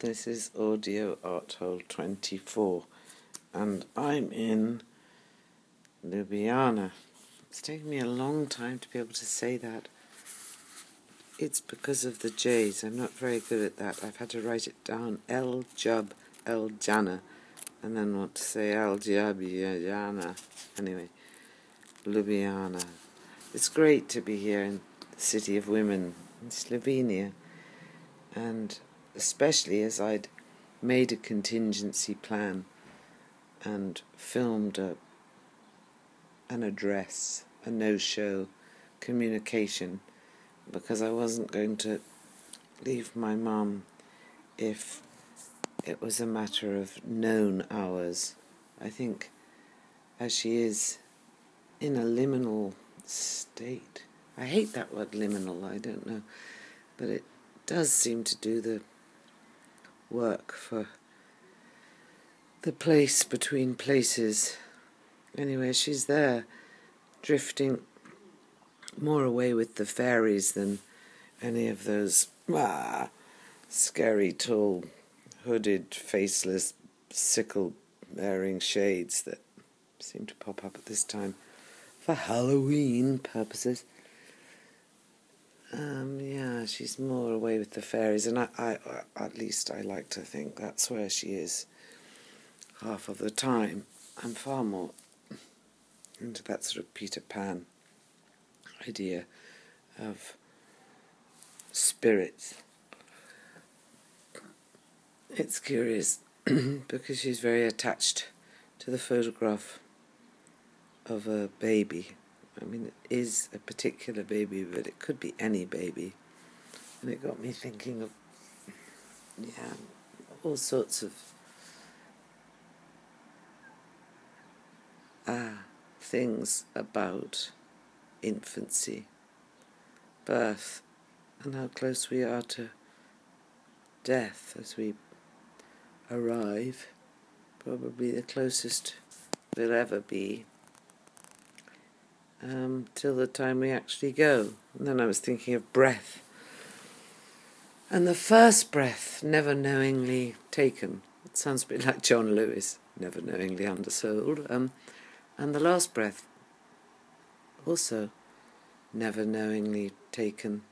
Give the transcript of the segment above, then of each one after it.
This is Audio Arthole 24, and I'm in Ljubljana. It's taken me a long time to be able to say that. It's because of the J's. I'm not very good at that. I've had to write it down El Jub El Jana, and then want to say El Jana. Anyway, Ljubljana. It's great to be here in the city of women in Slovenia, and especially as I'd made a contingency plan and filmed a an address, a no-show communication, because I wasn't going to leave my mum if it was a matter of known hours. I think as she is in a liminal state. I hate that word liminal, I don't know. But it does seem to do the work for the place between places. Anyway, she's there, drifting more away with the fairies than any of those ah, scary, tall, hooded, faceless, sickle bearing shades that seem to pop up at this time for Halloween purposes. She's more away with the fairies, and I, I, at least I like to think that's where she is half of the time. I'm far more into that sort of Peter Pan idea of spirits. It's curious because she's very attached to the photograph of a baby I mean, it is a particular baby, but it could be any baby. And it got me thinking of, yeah, all sorts of ah, things about infancy, birth, and how close we are to death as we arrive. Probably the closest we'll ever be um, till the time we actually go. And then I was thinking of breath. And the first breath, never knowingly taken. It sounds a bit like John Lewis, never knowingly undersold. Um, and the last breath, also never knowingly taken.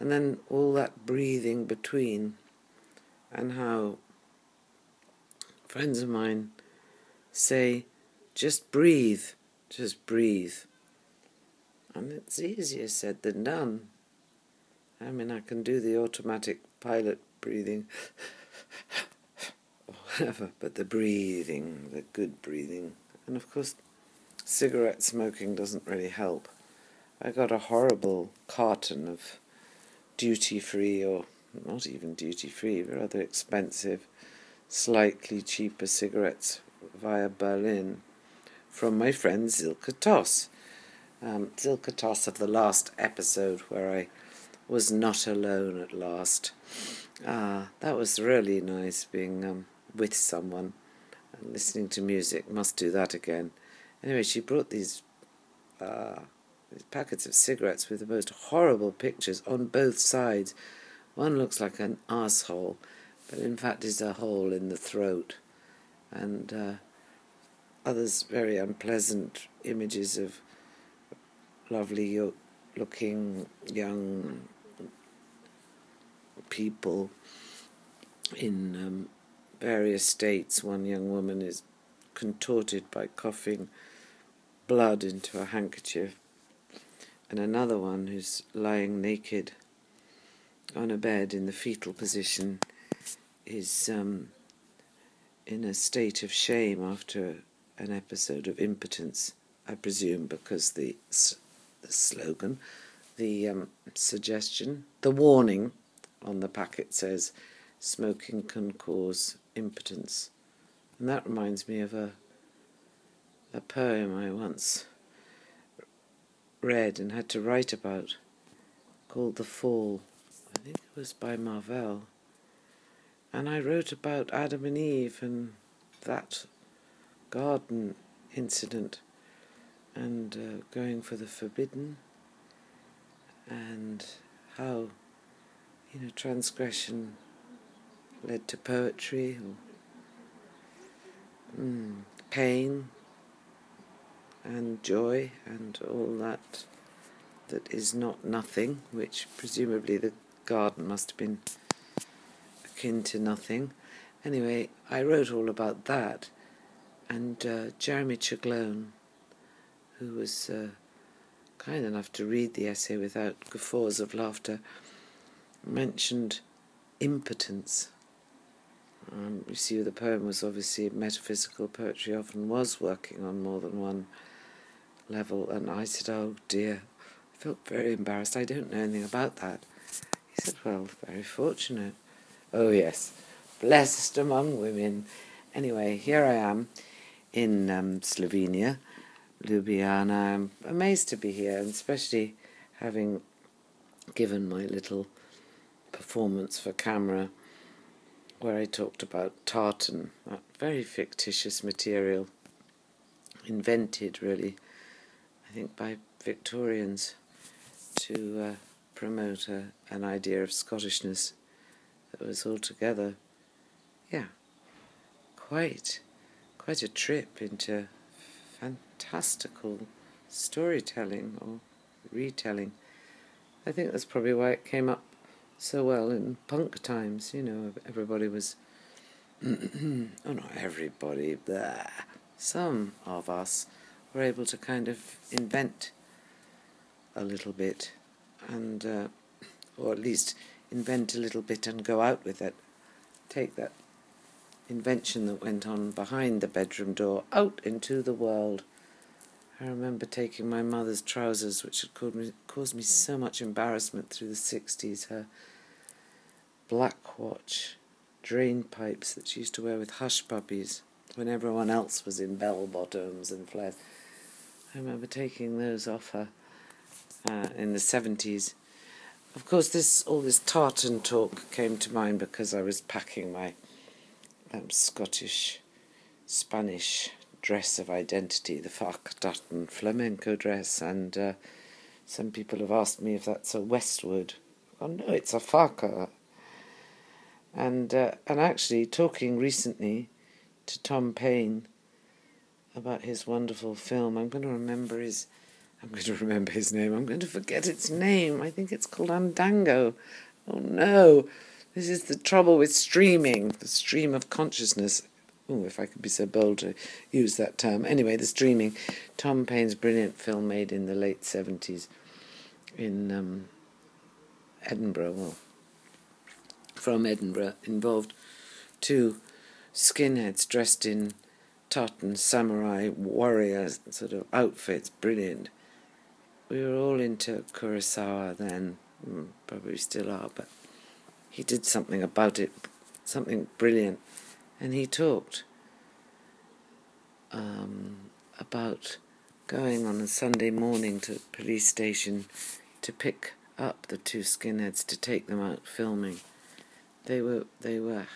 And then all that breathing between, and how friends of mine say, just breathe just breathe. And it's easier said than done. I mean, I can do the automatic pilot breathing whatever, but the breathing, the good breathing, and of course, cigarette smoking doesn't really help. I got a horrible carton of duty free, or not even duty free, rather expensive, slightly cheaper cigarettes via Berlin from my friend Zilka Toss. Um, Zilka Toss of the last episode where I was not alone at last. Ah, that was really nice being um, with someone and listening to music. Must do that again. Anyway, she brought these, uh, these packets of cigarettes with the most horrible pictures on both sides. One looks like an asshole, but in fact is a hole in the throat. And uh, others very unpleasant images of lovely looking young people in um, various states. One young woman is contorted by coughing blood into a handkerchief, and another one who's lying naked on a bed in the fetal position is um, in a state of shame after an episode of impotence, I presume, because the, the slogan, the um, suggestion, the warning on the packet says smoking can cause impotence. And that reminds me of a, a poem I once read and had to write about called The Fall. I think it was by Marvell. And I wrote about Adam and Eve and that garden incident and uh, going for the forbidden and how you know transgression led to poetry or mm, pain and joy and all that that is not nothing, which presumably the garden must have been akin to nothing. Anyway, I wrote all about that, and uh, Jeremy Chaglone, who was uh, kind enough to read the essay without guffaws of laughter, mentioned impotence. Um, you see, the poem was obviously metaphysical poetry, often was working on more than one level, and I said, Oh dear, I felt very embarrassed. I don't know anything about that. He said, Well, very fortunate. Oh, yes, blessed among women. Anyway, here I am in um, Slovenia, Ljubljana. I'm amazed to be here, and especially having given my little performance for camera where I talked about tartan, that very fictitious material, invented really, I think, by Victorians to uh, promote a, an idea of Scottishness that was altogether, yeah, quite, quite a trip into fantastical storytelling or retelling. I think that's probably why it came up so well in punk times. You know, everybody was. oh, not everybody, blah. some of us were able to kind of invent a little bit, and uh, or at least invent a little bit and go out with it. Take that invention that went on behind the bedroom door out into the world. I remember taking my mother's trousers, which had caused me, caused me so much embarrassment through the 60s, her black watch, drain pipes that she used to wear with hush puppies when everyone else was in bell bottoms and flares. I remember taking those off her uh, in the 70s. Of course, this all this tartan talk came to mind because I was packing my um, Scottish, Spanish dress of identity, the Fark Dutton flamenco dress, and uh, some people have asked me if that's a Westwood. Oh no, it's a Farquhar. And uh, and actually talking recently to Tom Paine about his wonderful film. I'm going to remember his. I'm going to remember his name. I'm going to forget its name. I think it's called Andango. Oh no, this is the trouble with streaming, the stream of consciousness oh, if I could be so bold to use that term. Anyway, the streaming. Tom Paine's brilliant film made in the late 70s in um, Edinburgh, well, from Edinburgh, involved two skinheads dressed in tartan samurai warrior sort of outfits. Brilliant. We were all into Kurosawa then, mm, probably still are, but he did something about it, something brilliant and he talked um, about going on a Sunday morning to the police station to pick up the two skinheads to take them out filming. They were they were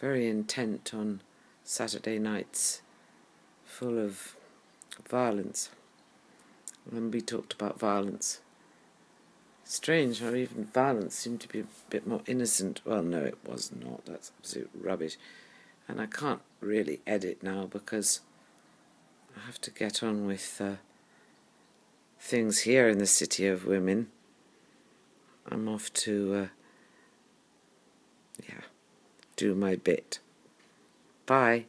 very intent on Saturday nights full of violence. And we talked about violence strange how even violence seemed to be a bit more innocent. Well, no, it was not. That's absolute rubbish. And I can't really edit now because I have to get on with uh, things here in the City of Women. I'm off to, uh, yeah, do my bit. Bye.